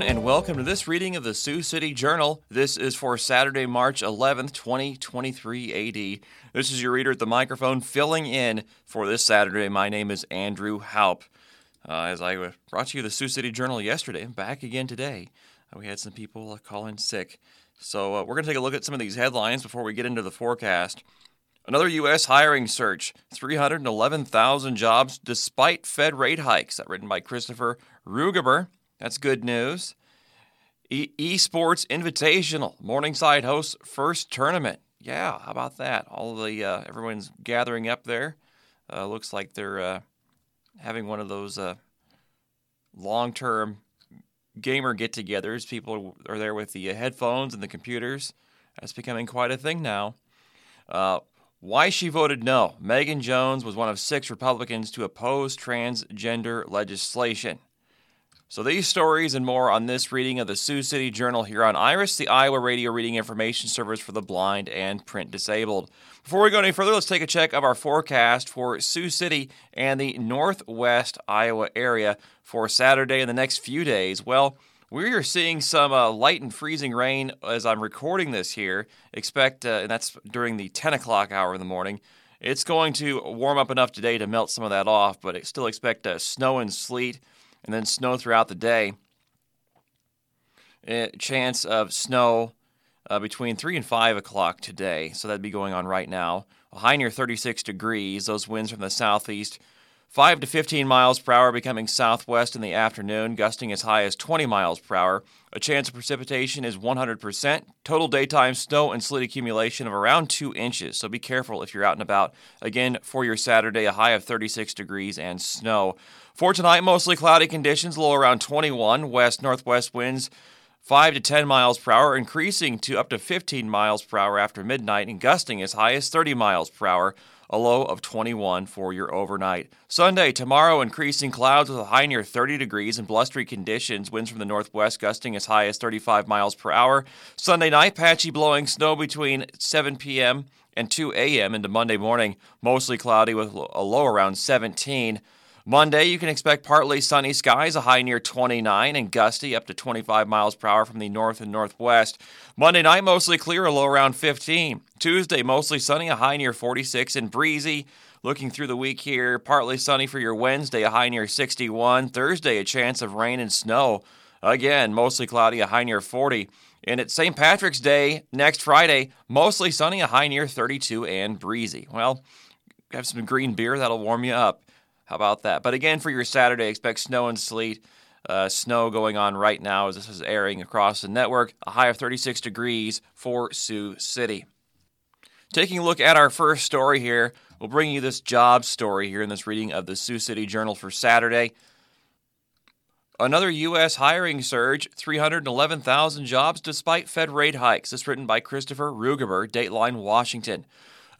Everyone, and welcome to this reading of the Sioux City Journal. This is for Saturday, March 11th, 2023 AD. This is your reader at the microphone filling in for this Saturday. My name is Andrew Haupt. Uh, as I brought to you the Sioux City Journal yesterday, I'm back again today. Uh, we had some people uh, call in sick. So uh, we're going to take a look at some of these headlines before we get into the forecast. Another U.S. hiring surge 311,000 jobs despite Fed rate hikes. That written by Christopher Rugaber. That's good news. E- Esports Invitational, Morningside hosts first tournament. Yeah, how about that? All the uh, everyone's gathering up there. Uh, looks like they're uh, having one of those uh, long-term gamer get-togethers. People are there with the headphones and the computers. That's becoming quite a thing now. Uh, why she voted no. Megan Jones was one of six Republicans to oppose transgender legislation. So these stories and more on this reading of the Sioux City Journal here on Iris, the Iowa radio reading information service for the blind and print disabled. Before we go any further, let's take a check of our forecast for Sioux City and the northwest Iowa area for Saturday and the next few days. Well, we are seeing some uh, light and freezing rain as I'm recording this here. Expect, uh, and that's during the 10 o'clock hour in the morning. It's going to warm up enough today to melt some of that off, but still expect uh, snow and sleet and then snow throughout the day. A chance of snow uh, between 3 and 5 o'clock today, so that'd be going on right now. A high near 36 degrees, those winds from the southeast 5 to 15 miles per hour becoming southwest in the afternoon, gusting as high as 20 miles per hour. A chance of precipitation is 100%. Total daytime snow and sleet accumulation of around 2 inches, so be careful if you're out and about. Again, for your Saturday, a high of 36 degrees and snow. For tonight, mostly cloudy conditions, low around 21. West northwest winds 5 to 10 miles per hour, increasing to up to 15 miles per hour after midnight, and gusting as high as 30 miles per hour a low of 21 for your overnight. Sunday, tomorrow, increasing clouds with a high near 30 degrees and blustery conditions. Winds from the northwest gusting as high as 35 miles per hour. Sunday night, patchy blowing snow between 7 p.m. and 2 a.m. into Monday morning. Mostly cloudy with a low around 17. Monday, you can expect partly sunny skies, a high near 29, and gusty up to 25 miles per hour from the north and northwest. Monday night, mostly clear, a low around 15. Tuesday, mostly sunny, a high near 46, and breezy. Looking through the week here, partly sunny for your Wednesday, a high near 61. Thursday, a chance of rain and snow. Again, mostly cloudy, a high near 40. And it's St. Patrick's Day next Friday, mostly sunny, a high near 32, and breezy. Well, have some green beer, that'll warm you up. How about that? But again, for your Saturday, expect snow and sleet. Uh, snow going on right now as this is airing across the network. A high of 36 degrees for Sioux City. Taking a look at our first story here, we'll bring you this job story here in this reading of the Sioux City Journal for Saturday. Another U.S. hiring surge, 311,000 jobs despite Fed rate hikes. This written by Christopher Rugaber, Dateline Washington.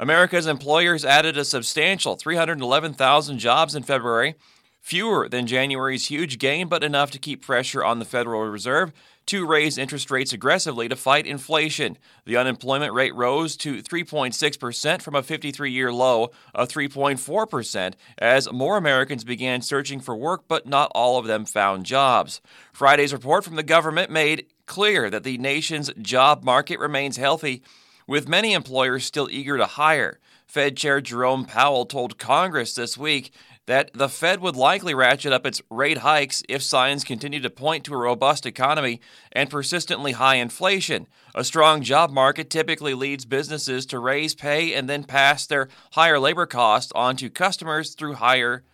America's employers added a substantial 311,000 jobs in February, fewer than January's huge gain, but enough to keep pressure on the Federal Reserve to raise interest rates aggressively to fight inflation. The unemployment rate rose to 3.6% from a 53 year low of 3.4% as more Americans began searching for work, but not all of them found jobs. Friday's report from the government made clear that the nation's job market remains healthy with many employers still eager to hire. Fed Chair Jerome Powell told Congress this week that the Fed would likely ratchet up its rate hikes if signs continue to point to a robust economy and persistently high inflation. A strong job market typically leads businesses to raise pay and then pass their higher labor costs on to customers through higher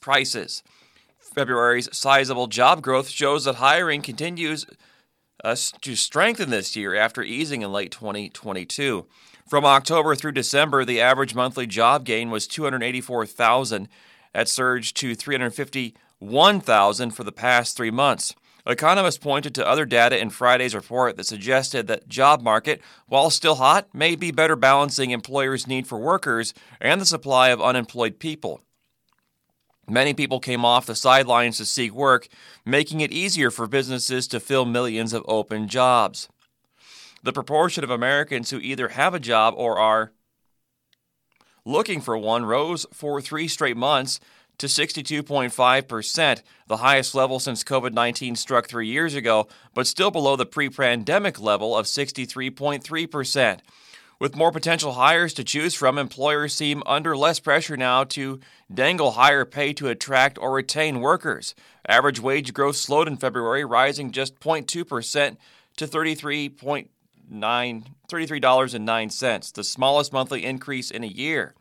prices. February's sizable job growth shows that hiring continues us to strengthen this year after easing in late 2022. From October through December, the average monthly job gain was 284,000. That surged to 351,000 for the past three months. Economists pointed to other data in Friday's report that suggested that job market, while still hot, may be better balancing employers' need for workers and the supply of unemployed people. Many people came off the sidelines to seek work, making it easier for businesses to fill millions of open jobs. The proportion of Americans who either have a job or are looking for one rose for three straight months to 62.5%, the highest level since COVID 19 struck three years ago, but still below the pre pandemic level of 63.3%. With more potential hires to choose from, employers seem under less pressure now to dangle higher pay to attract or retain workers. Average wage growth slowed in February, rising just 0.2% to 33.9 $33.09, the smallest monthly increase in a year.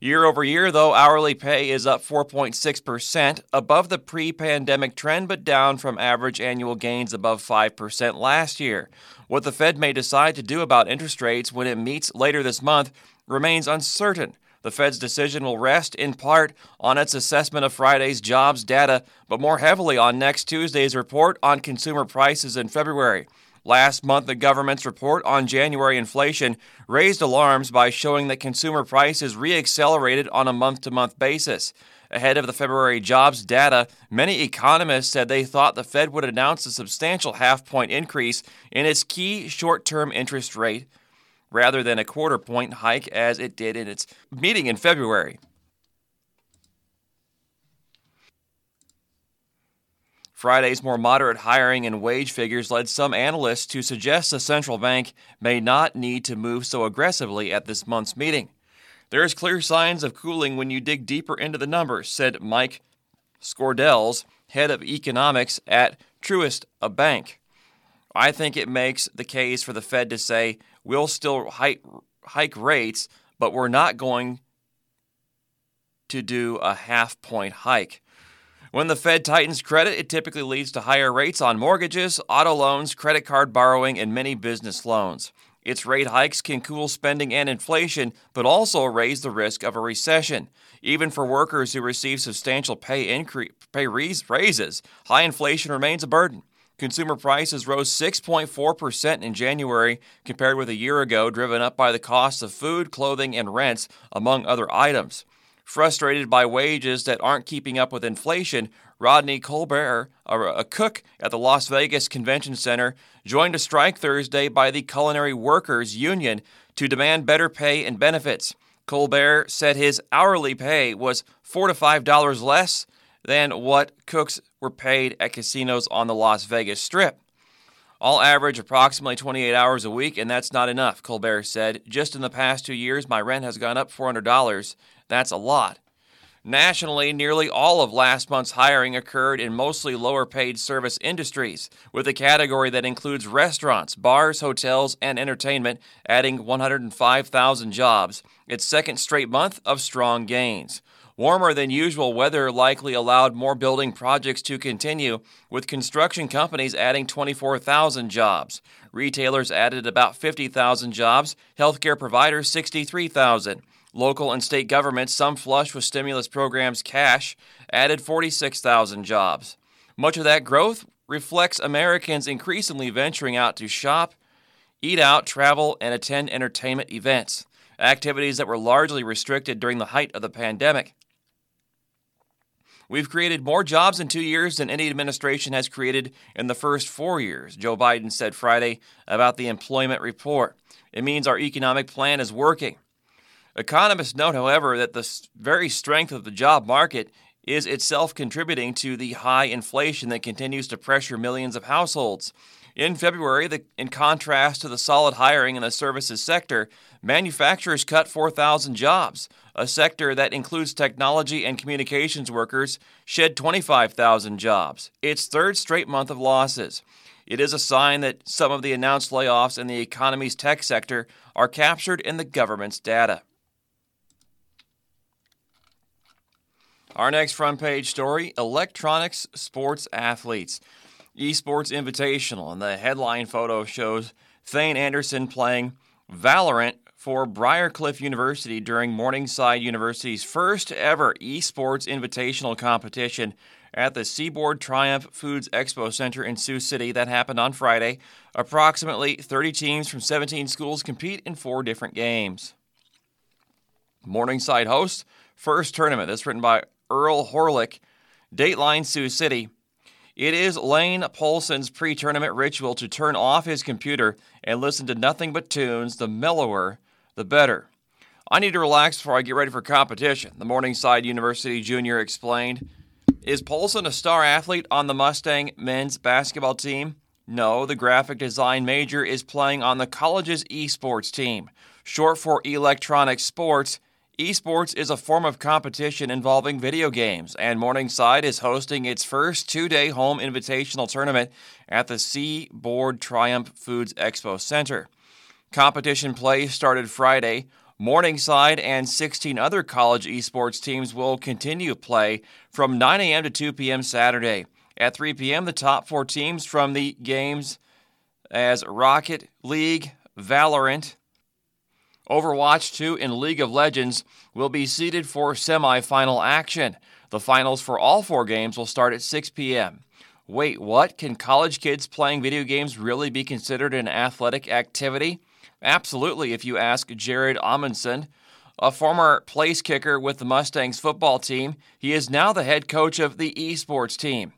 Year over year, though, hourly pay is up 4.6%, above the pre pandemic trend, but down from average annual gains above 5% last year. What the Fed may decide to do about interest rates when it meets later this month remains uncertain. The Fed's decision will rest in part on its assessment of Friday's jobs data, but more heavily on next Tuesday's report on consumer prices in February. Last month, the government's report on January inflation raised alarms by showing that consumer prices reaccelerated on a month to month basis. Ahead of the February jobs data, many economists said they thought the Fed would announce a substantial half point increase in its key short term interest rate rather than a quarter point hike as it did in its meeting in February. Friday's more moderate hiring and wage figures led some analysts to suggest the central bank may not need to move so aggressively at this month's meeting. There is clear signs of cooling when you dig deeper into the numbers, said Mike Skordeles, head of economics at Truist, a bank. I think it makes the case for the Fed to say we'll still hike, hike rates, but we're not going to do a half point hike. When the Fed tightens credit, it typically leads to higher rates on mortgages, auto loans, credit card borrowing, and many business loans. Its rate hikes can cool spending and inflation, but also raise the risk of a recession. Even for workers who receive substantial pay increase, pay raises, high inflation remains a burden. Consumer prices rose 6.4% in January compared with a year ago, driven up by the cost of food, clothing, and rents, among other items. Frustrated by wages that aren't keeping up with inflation, Rodney Colbert, a cook at the Las Vegas Convention Center, joined a strike Thursday by the Culinary Workers Union to demand better pay and benefits. Colbert said his hourly pay was four to five dollars less than what cooks were paid at casinos on the Las Vegas Strip. All average approximately 28 hours a week, and that's not enough, Colbert said. Just in the past two years, my rent has gone up $400. That's a lot. Nationally, nearly all of last month's hiring occurred in mostly lower paid service industries, with a category that includes restaurants, bars, hotels, and entertainment, adding 105,000 jobs, its second straight month of strong gains. Warmer than usual weather likely allowed more building projects to continue, with construction companies adding 24,000 jobs. Retailers added about 50,000 jobs, healthcare providers 63,000. Local and state governments, some flush with stimulus programs cash, added 46,000 jobs. Much of that growth reflects Americans increasingly venturing out to shop, eat out, travel, and attend entertainment events, activities that were largely restricted during the height of the pandemic. We've created more jobs in two years than any administration has created in the first four years, Joe Biden said Friday about the employment report. It means our economic plan is working. Economists note, however, that the very strength of the job market is itself contributing to the high inflation that continues to pressure millions of households. In February, the, in contrast to the solid hiring in the services sector, manufacturers cut 4,000 jobs. A sector that includes technology and communications workers shed 25,000 jobs, its third straight month of losses. It is a sign that some of the announced layoffs in the economy's tech sector are captured in the government's data. Our next front page story electronics sports athletes. Esports Invitational, and the headline photo shows Thane Anderson playing Valorant for Briar Cliff University during Morningside University's first ever esports invitational competition at the Seaboard Triumph Foods Expo Center in Sioux City that happened on Friday. Approximately 30 teams from 17 schools compete in four different games. Morningside hosts first tournament. That's written by Earl Horlyk, Dateline Sioux City. It is Lane Polson's pre tournament ritual to turn off his computer and listen to nothing but tunes, the mellower, the better. I need to relax before I get ready for competition, the Morningside University junior explained. Is Polson a star athlete on the Mustang men's basketball team? No, the graphic design major is playing on the college's esports team. Short for electronic sports, esports is a form of competition involving video games, and Morningside is hosting its first two day home invitational tournament at the Seaboard Triumph Foods Expo Center. Competition play started Friday. Morningside and 16 other college esports teams will continue play from 9 a.m. to 2 p.m. Saturday. At 3 p.m., the top four teams from the games as Rocket League, Valorant, Overwatch 2, and League of Legends will be seeded for semifinal action. The finals for all four games will start at 6 p.m. Wait, what? Can college kids playing video games really be considered an athletic activity? Absolutely, if you ask Jared Amundsen, a former place kicker with the Mustangs football team. He is now the head coach of the esports team.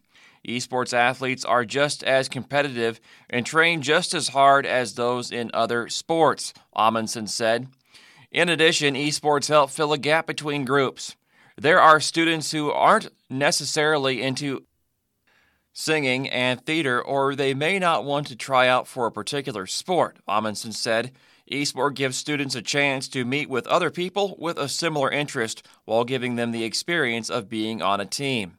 Esports athletes are just as competitive and train just as hard as those in other sports, Amundsen said. In addition, esports help fill a gap between groups. There are students who aren't necessarily into singing and theater, or they may not want to try out for a particular sport, Amundsen said. Esport gives students a chance to meet with other people with a similar interest while giving them the experience of being on a team.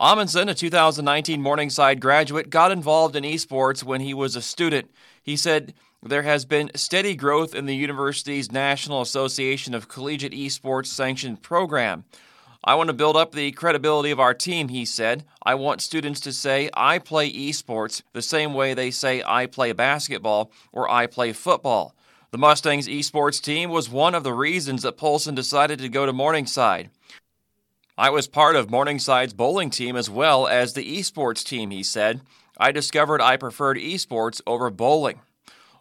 Amundsen, a 2019 Morningside graduate, got involved in esports when he was a student. He said, there has been steady growth in the university's National Association of Collegiate Esports sanctioned program. I want to build up the credibility of our team, he said. I want students to say, I play esports the same way they say, I play basketball or I play football. The Mustangs esports team was one of the reasons that Polson decided to go to Morningside. I was part of Morningside's bowling team as well as the esports team, he said. I discovered I preferred esports over bowling.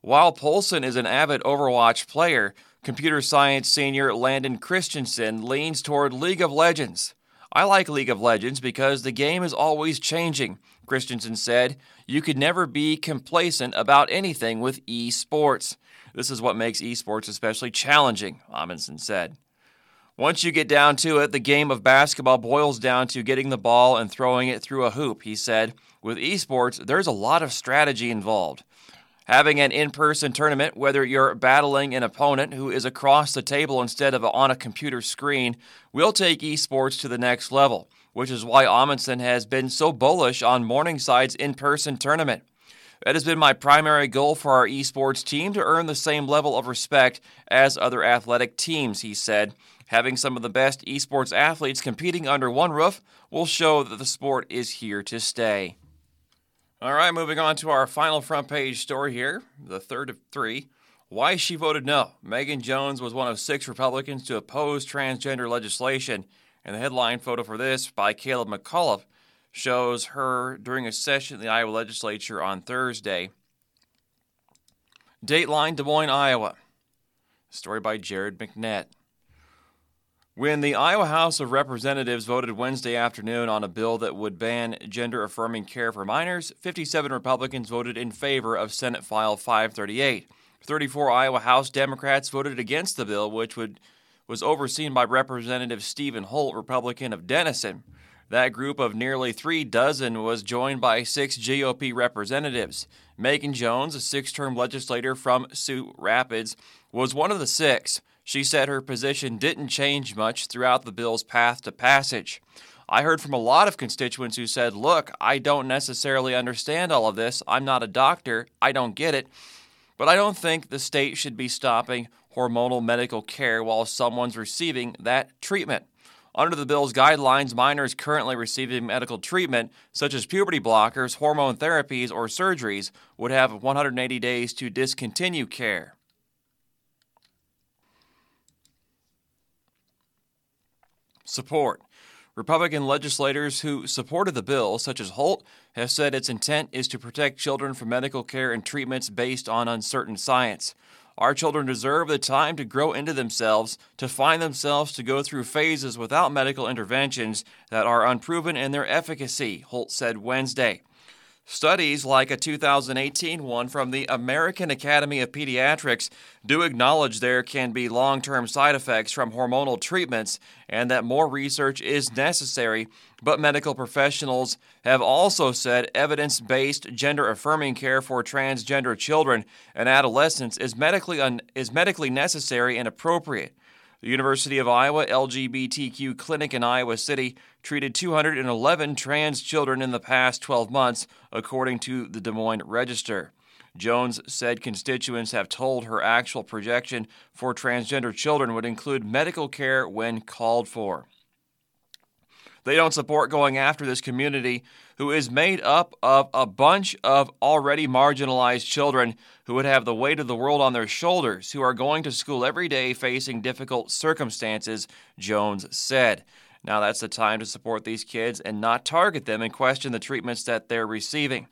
While Polson is an avid Overwatch player, computer science senior Landon Christensen leans toward League of Legends. I like League of Legends because the game is always changing, Christensen said. You could never be complacent about anything with esports. This is what makes esports especially challenging, Amundsen said. Once you get down to it, the game of basketball boils down to getting the ball and throwing it through a hoop, he said. With esports, there's a lot of strategy involved. Having an in person tournament, whether you're battling an opponent who is across the table instead of on a computer screen, will take esports to the next level, which is why Amundsen has been so bullish on Morningside's in person tournament. It has been my primary goal for our esports team to earn the same level of respect as other athletic teams, he said. Having some of the best esports athletes competing under one roof will show that the sport is here to stay. All right, moving on to our final front page story here, the third of three. Why she voted no. Megan Jones was one of six Republicans to oppose transgender legislation, and the headline photo for this by Caleb McAuliffe shows her during a session in the Iowa legislature on Thursday. Dateline Des Moines, Iowa. Story by Jared McNett. When the Iowa House of Representatives voted Wednesday afternoon on a bill that would ban gender affirming care for minors, 57 Republicans voted in favor of Senate File 538. 34 Iowa House Democrats voted against the bill, which would, was overseen by Representative Steven Holt, Republican of Denison. That group of nearly three dozen was joined by six GOP representatives. Megan Jones, a six term legislator from Sioux Rapids, was one of the six. She said her position didn't change much throughout the bill's path to passage. I heard from a lot of constituents who said, Look, I don't necessarily understand all of this. I'm not a doctor. I don't get it. But I don't think the state should be stopping hormonal medical care while someone's receiving that treatment. Under the bill's guidelines, minors currently receiving medical treatment, such as puberty blockers, hormone therapies, or surgeries, would have 180 days to discontinue care. Support. Republican legislators who supported the bill, such as Holt, have said its intent is to protect children from medical care and treatments based on uncertain science. Our children deserve the time to grow into themselves, to find themselves to go through phases without medical interventions that are unproven in their efficacy, Holt said Wednesday. Studies like a 2018 one from the American Academy of Pediatrics do acknowledge there can be long term side effects from hormonal treatments and that more research is necessary. But medical professionals have also said evidence based gender affirming care for transgender children and adolescents is medically, un- is medically necessary and appropriate. The University of Iowa LGBTQ clinic in Iowa City treated 211 trans children in the past 12 months, according to the Des Moines Register. Jones said constituents have told her actual projection for transgender children would include medical care when called for. They don't support going after this community, who is made up of a bunch of already marginalized children who would have the weight of the world on their shoulders, who are going to school every day facing difficult circumstances, Jones said. Now that's the time to support these kids and not target them and question the treatments that they're receiving.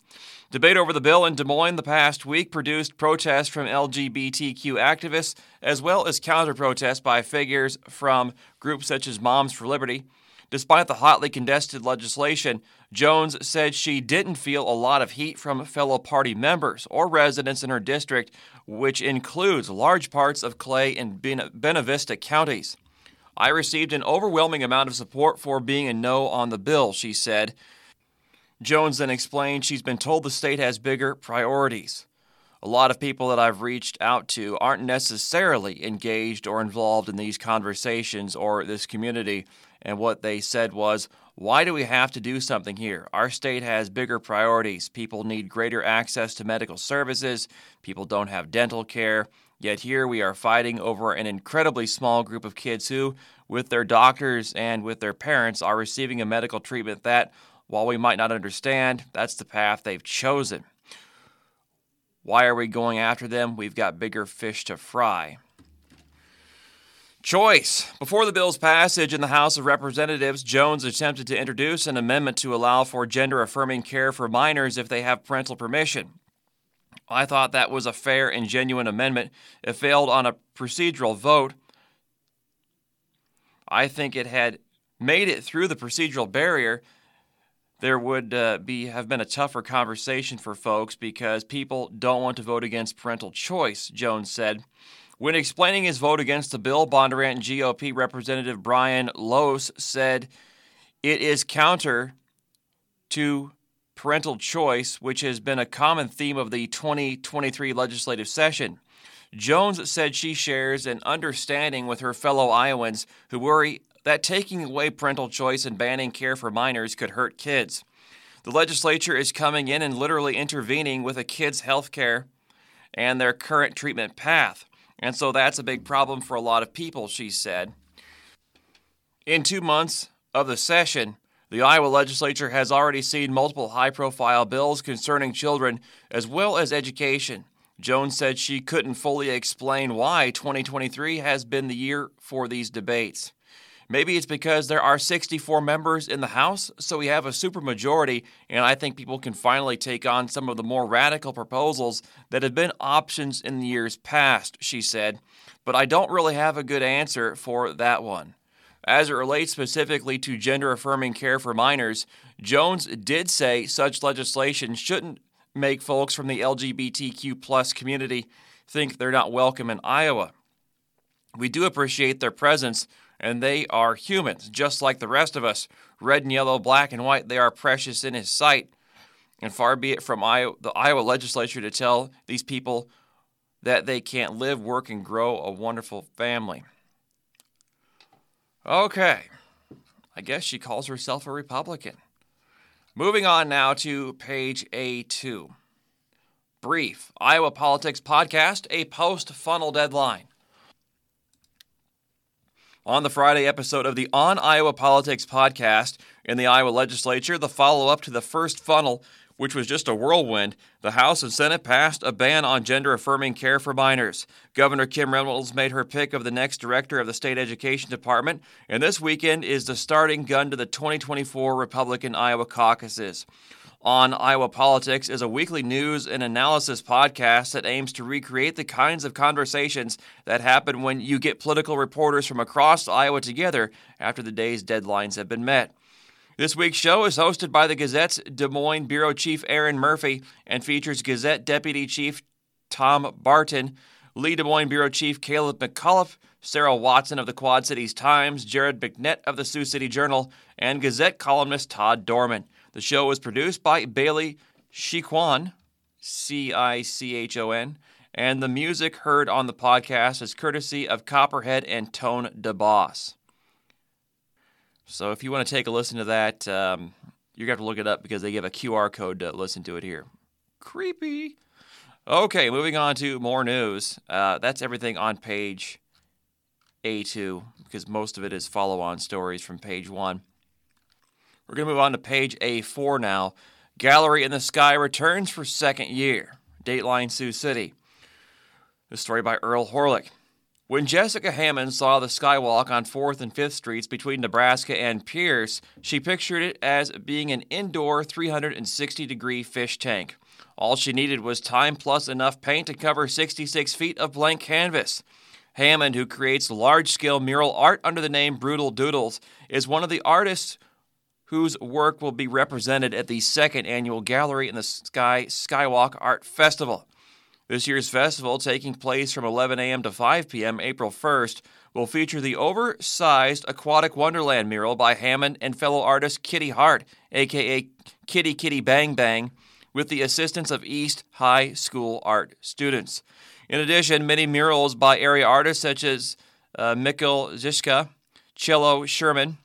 Debate over the bill in Des Moines the past week produced protests from LGBTQ activists as well as counter protests by figures from groups such as Moms for Liberty. Despite the hotly contested legislation, Jones said she didn't feel a lot of heat from fellow party members or residents in her district, which includes large parts of Clay and Buena Vista counties. I received an overwhelming amount of support for being a no on the bill, she said. Jones then explained she's been told the state has bigger priorities. A lot of people that I've reached out to aren't necessarily engaged or involved in these conversations or this community, and what they said was, Why do we have to do something here? Our state has bigger priorities. People need greater access to medical services, people don't have dental care. Yet here we are fighting over an incredibly small group of kids who, with their doctors and with their parents, are receiving a medical treatment that, while we might not understand, that's the path they've chosen. Why are we going after them? We've got bigger fish to fry. Choice. Before the bill's passage in the House of Representatives, Jones attempted to introduce an amendment to allow for gender affirming care for minors if they have parental permission. I thought that was a fair and genuine amendment. It failed on a procedural vote. I think it had made it through the procedural barrier. There would uh, be have been a tougher conversation for folks because people don't want to vote against parental choice, Jones said. When explaining his vote against the bill, Bondurant GOP Representative Brian Lohse said it is counter to parental choice, which has been a common theme of the 2023 legislative session. Jones said she shares an understanding with her fellow Iowans who worry that taking away parental choice and banning care for minors could hurt kids. The legislature is coming in and literally intervening with a kid's health care and their current treatment path. And so that's a big problem for a lot of people, she said. In two months of the session, the Iowa legislature has already seen multiple high profile bills concerning children as well as education. Jones said she couldn't fully explain why 2023 has been the year for these debates. Maybe it's because there are 64 members in the House, so we have a supermajority, and I think people can finally take on some of the more radical proposals that have been options in the years past, she said. But I don't really have a good answer for that one. As it relates specifically to gender affirming care for minors, Jones did say such legislation shouldn't make folks from the LGBTQ plus community think they're not welcome in Iowa. We do appreciate their presence and they are humans, just like the rest of us. Red and yellow, black and white, they are precious in His sight. And far be it from Iowa, the Iowa legislature to tell these people that they can't live, work, and grow a wonderful family. Okay, I guess she calls herself a Republican. Moving on now to page A2. Brief Iowa Politics Podcast, a post funnel deadline. On the Friday episode of the On Iowa Politics podcast in the Iowa legislature, the follow up to the first funnel, which was just a whirlwind, the House and Senate passed a ban on gender affirming care for minors. Governor Kim Reynolds made her pick of the next director of the state education department, and this weekend is the starting gun to the 2024 Republican Iowa caucuses on Iowa Politics is a weekly news and analysis podcast that aims to recreate the kinds of conversations that happen when you get political reporters from across Iowa together after the day's deadlines have been met. This week's show is hosted by the Gazette's Des Moines Bureau Chief Erin Murphy and features Gazette Deputy Chief Tom Barton, Lee Des Moines Bureau Chief Caleb McCullough, Sarah Watson of the Quad Cities Times, Jared McNett of the Sioux City Journal, and Gazette columnist Todd Dorman. The show was produced by Bailey Cichon, C I C H O N, and the music heard on the podcast is courtesy of Copperhead and Tone DeBoss. So if you want to take a listen to that, um, you're going to have to look it up because they give a QR code to listen to it here. Creepy. Okay, moving on to more news. Uh, that's everything on page A2 because most of it is follow on stories from page 1. We're going to move on to page A4 now. Gallery in the Sky returns for second year. Dateline Sioux City. The story by Earl Horlyk. When Jessica Hammond saw the skywalk on 4th and 5th Streets between Nebraska and Pierce, she pictured it as being an indoor 360 degree fish tank. All she needed was time plus enough paint to cover 66 feet of blank canvas. Hammond, who creates large scale mural art under the name Brutal Doodles, is one of the artists whose work will be represented at the second annual Gallery in the Sky Skywalk Art Festival. This year's festival, taking place from 11 a.m. to 5 p.m. April 1st, will feature the oversized Aquatic Wonderland mural by Hammond and fellow artist Kitty Hart, aka Kitty Kitty Bang Bang, with the assistance of East High School art students. In addition, many murals by area artists such as uh, Mikkel Zishka, Cello Sherman,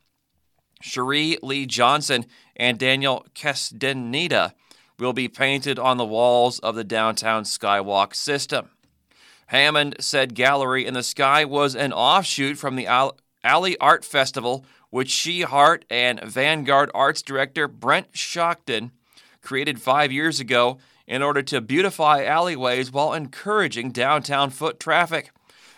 Cherie Lee Johnson, and Daniel Castaneda will be painted on the walls of the downtown Skywalk system. Hammond said Gallery in the Sky was an offshoot from the Alley Art Festival, which she, Hart, and Vanguard Arts director Brent Stockton created five years ago in order to beautify alleyways while encouraging downtown foot traffic.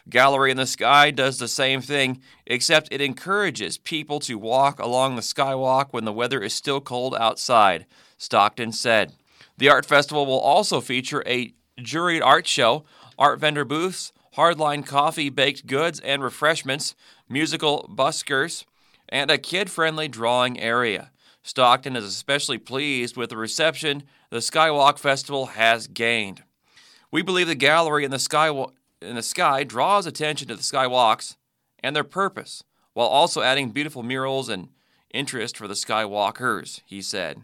Gallery in the Sky does the same thing, except it encourages people to walk along the skywalk when the weather is still cold outside. Stockton said. The art festival will also feature a juried art show, art vendor booths, hardline coffee, baked goods, and refreshments, musical buskers, and a kid friendly drawing area. Stockton is especially pleased with the reception the Skywalk Festival has gained. We believe the gallery in the sky, in the sky draws attention to the skywalks and their purpose, while also adding beautiful murals and interest for the skywalkers, he said.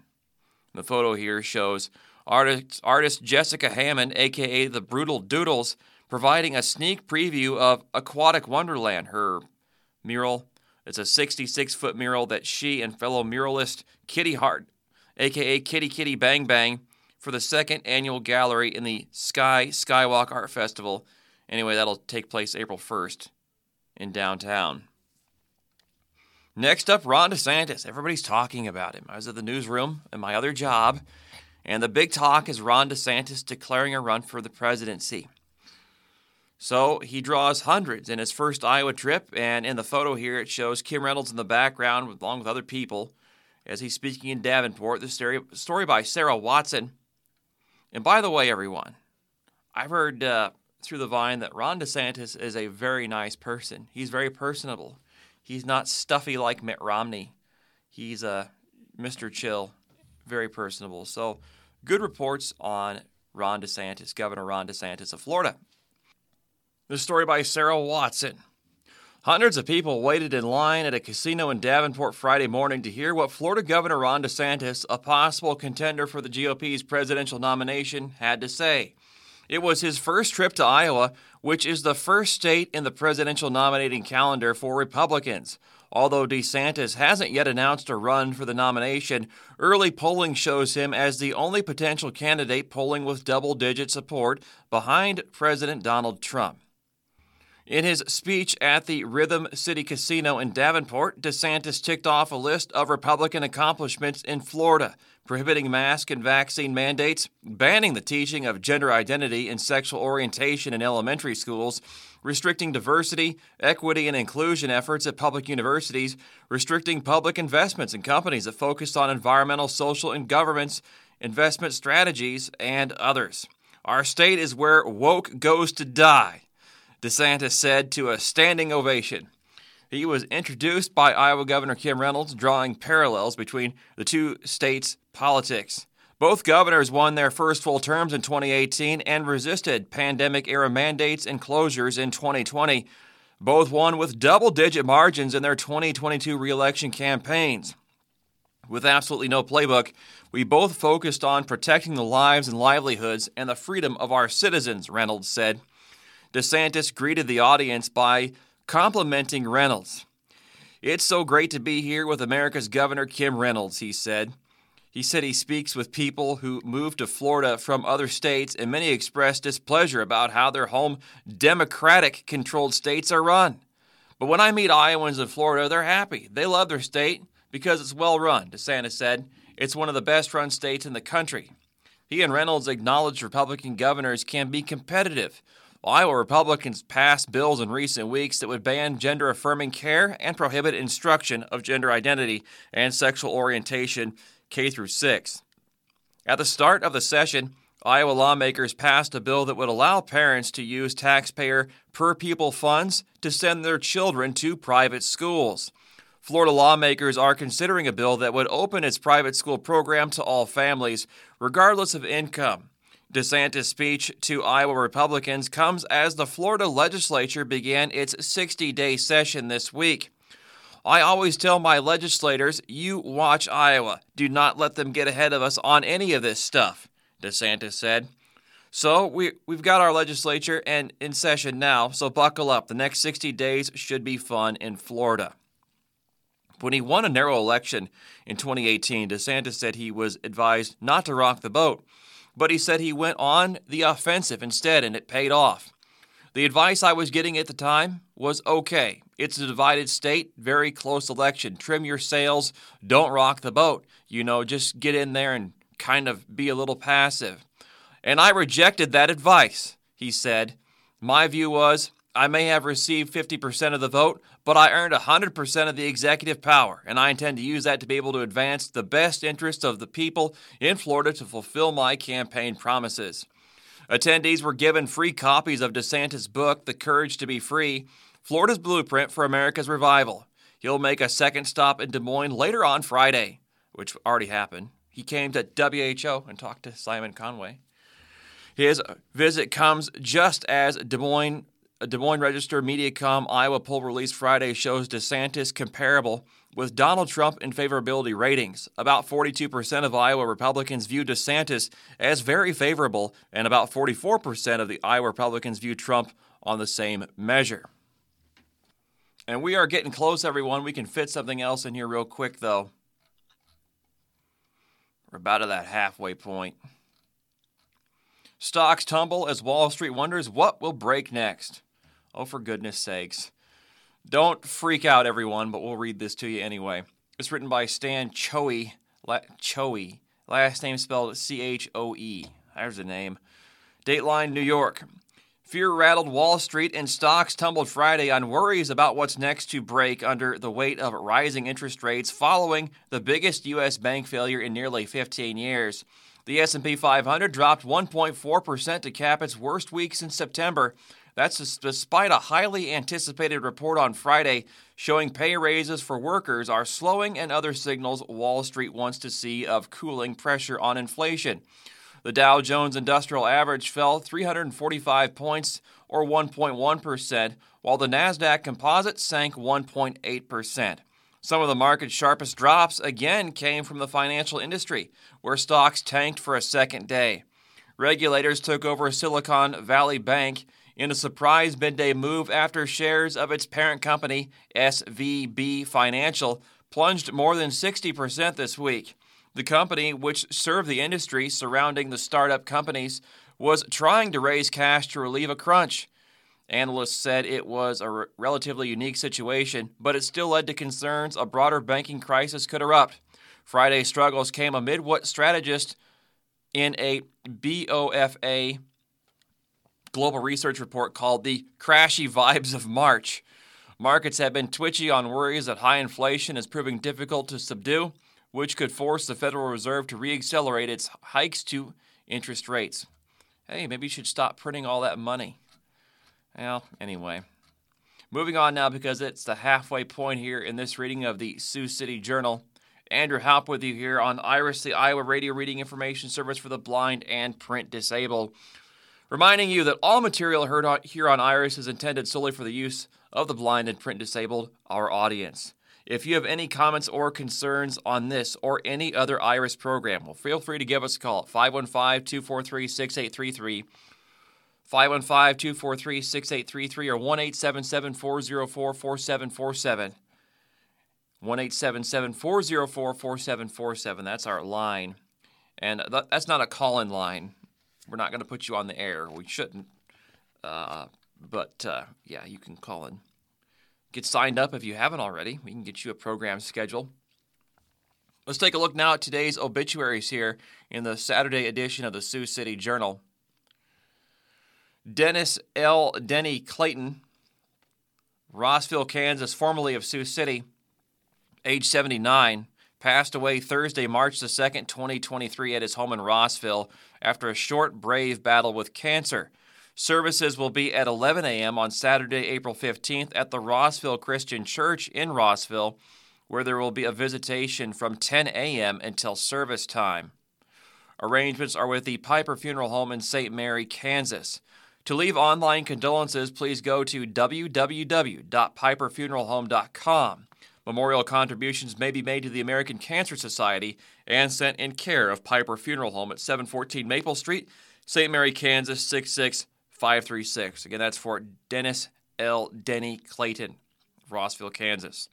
The photo here shows artist, artist Jessica Hammond, aka the Brutal Doodles, providing a sneak preview of Aquatic Wonderland, her mural. It's a 66 foot mural that she and fellow muralist Kitty Hart, aka Kitty Kitty Bang Bang, for the second annual gallery in the Sky Skywalk Art Festival. Anyway, that'll take place April 1st in downtown. Next up, Ron DeSantis. Everybody's talking about him. I was at the newsroom at my other job, and the big talk is Ron DeSantis declaring a run for the presidency. So he draws hundreds in his first Iowa trip, and in the photo here, it shows Kim Reynolds in the background along with other people as he's speaking in Davenport. This story by Sarah Watson. And by the way, everyone, I've heard uh, through the vine that Ron DeSantis is a very nice person. He's very personable. He's not stuffy like Mitt Romney. He's a uh, Mr. Chill, very personable. So, good reports on Ron DeSantis, Governor Ron DeSantis of Florida. This story by Sarah Watson. Hundreds of people waited in line at a casino in Davenport Friday morning to hear what Florida Governor Ron DeSantis, a possible contender for the GOP's presidential nomination, had to say. It was his first trip to Iowa, which is the first state in the presidential nominating calendar for Republicans. Although DeSantis hasn't yet announced a run for the nomination, early polling shows him as the only potential candidate polling with double digit support behind President Donald Trump. In his speech at the Rhythm City Casino in Davenport, DeSantis ticked off a list of Republican accomplishments in Florida, prohibiting mask and vaccine mandates, banning the teaching of gender identity and sexual orientation in elementary schools, restricting diversity, equity, and inclusion efforts at public universities, restricting public investments in companies that focus on environmental, social, and governance investment strategies, and others. Our state is where woke goes to die. DeSantis said to a standing ovation. He was introduced by Iowa Governor Kim Reynolds, drawing parallels between the two states' politics. Both governors won their first full terms in 2018 and resisted pandemic era mandates and closures in 2020. Both won with double digit margins in their 2022 reelection campaigns. With absolutely no playbook, we both focused on protecting the lives and livelihoods and the freedom of our citizens, Reynolds said. DeSantis greeted the audience by complimenting Reynolds. It's so great to be here with America's Governor Kim Reynolds, he said. He said he speaks with people who moved to Florida from other states, and many express displeasure about how their home Democratic controlled states are run. But when I meet Iowans in Florida, they're happy. They love their state because it's well run, DeSantis said. It's one of the best run states in the country. He and Reynolds acknowledged Republican governors can be competitive Iowa Republicans passed bills in recent weeks that would ban gender affirming care and prohibit instruction of gender identity and sexual orientation K through 6. At the start of the session, Iowa lawmakers passed a bill that would allow parents to use taxpayer per pupil funds to send their children to private schools. Florida lawmakers are considering a bill that would open its private school program to all families, regardless of income. DeSantis' speech to Iowa Republicans comes as the Florida legislature began its 60 day session this week. I always tell my legislators, you watch Iowa. Do not let them get ahead of us on any of this stuff, DeSantis said. So we, we've got our legislature and in session now, so buckle up. The next 60 days should be fun in Florida. When he won a narrow election in 2018, DeSantis said he was advised not to rock the boat but he said he went on the offensive instead, and it paid off. The advice I was getting at the time was okay. It's a divided state, very close election. Trim your sails, don't rock the boat. You know, just get in there and kind of be a little passive. And I rejected that advice, he said. My view was I may have received 50% of the vote, but I earned 100% of the executive power, and I intend to use that to be able to advance the best interests of the people in Florida to fulfill my campaign promises. Attendees were given free copies of DeSantis' book, The Courage to Be Free Florida's Blueprint for America's Revival. He'll make a second stop in Des Moines later on Friday, which already happened. He came to WHO and talked to Simon Conway. His visit comes just as Des Moines Des Moines Register Mediacom Iowa poll released Friday shows DeSantis comparable with Donald Trump in favorability ratings. About 42% of Iowa Republicans view DeSantis as very favorable, and about 44% of the Iowa Republicans view Trump on the same measure. And we are getting close, everyone. We can fit something else in here real quick, though. We're about at that halfway point. Stocks tumble as Wall Street wonders what will break next. Oh, for goodness sakes. Don't freak out, everyone, but we'll read this to you anyway. It's written by Stan Choe. La-. Last name spelled C H O E. There's the name. Dateline, New York. Fear rattled Wall Street and stocks tumbled Friday on worries about what's next to break under the weight of rising interest rates following the biggest U.S. bank failure in nearly 15 years. The S&P 500 dropped 1.4% to cap its worst week since September, that's despite a highly anticipated report on Friday showing pay raises for workers are slowing and other signals Wall Street wants to see of cooling pressure on inflation. The Dow Jones Industrial Average fell 345 points or 1.1%, while the Nasdaq Composite sank 1.8%. Some of the market's sharpest drops again came from the financial industry, where stocks tanked for a second day. Regulators took over Silicon Valley Bank in a surprise midday move after shares of its parent company, SVB Financial, plunged more than 60% this week. The company, which served the industry surrounding the startup companies, was trying to raise cash to relieve a crunch. Analysts said it was a relatively unique situation, but it still led to concerns a broader banking crisis could erupt. Friday's struggles came amid what strategists in a BOFA global research report called The Crashy Vibes of March. Markets have been twitchy on worries that high inflation is proving difficult to subdue, which could force the Federal Reserve to reaccelerate its hikes to interest rates. Hey, maybe you should stop printing all that money. Well, anyway. Moving on now because it's the halfway point here in this reading of the Sioux City Journal. Andrew Halp with you here on Iris, the Iowa Radio Reading Information Service for the Blind and Print Disabled. Reminding you that all material heard here on Iris is intended solely for the use of the blind and print disabled, our audience. If you have any comments or concerns on this or any other Iris program, well, feel free to give us a call at 515 243 6833. 515 243 6833 or 1 877 404 4747. 1 877 404 4747. That's our line. And that's not a call in line. We're not going to put you on the air. We shouldn't. Uh, but uh, yeah, you can call in. Get signed up if you haven't already. We can get you a program schedule. Let's take a look now at today's obituaries here in the Saturday edition of the Sioux City Journal. Dennis L. Denny Clayton, Rossville, Kansas, formerly of Sioux City, age 79, passed away Thursday, March the 2nd, 2023, at his home in Rossville after a short, brave battle with cancer. Services will be at 11 a.m. on Saturday, April 15th at the Rossville Christian Church in Rossville, where there will be a visitation from 10 a.m. until service time. Arrangements are with the Piper Funeral Home in St. Mary, Kansas. To leave online condolences, please go to www.piperfuneralhome.com. Memorial contributions may be made to the American Cancer Society and sent in care of Piper Funeral Home at 714 Maple Street, St. Mary, Kansas 66 536. Again, that's for Dennis L. Denny Clayton, Rossville, Kansas.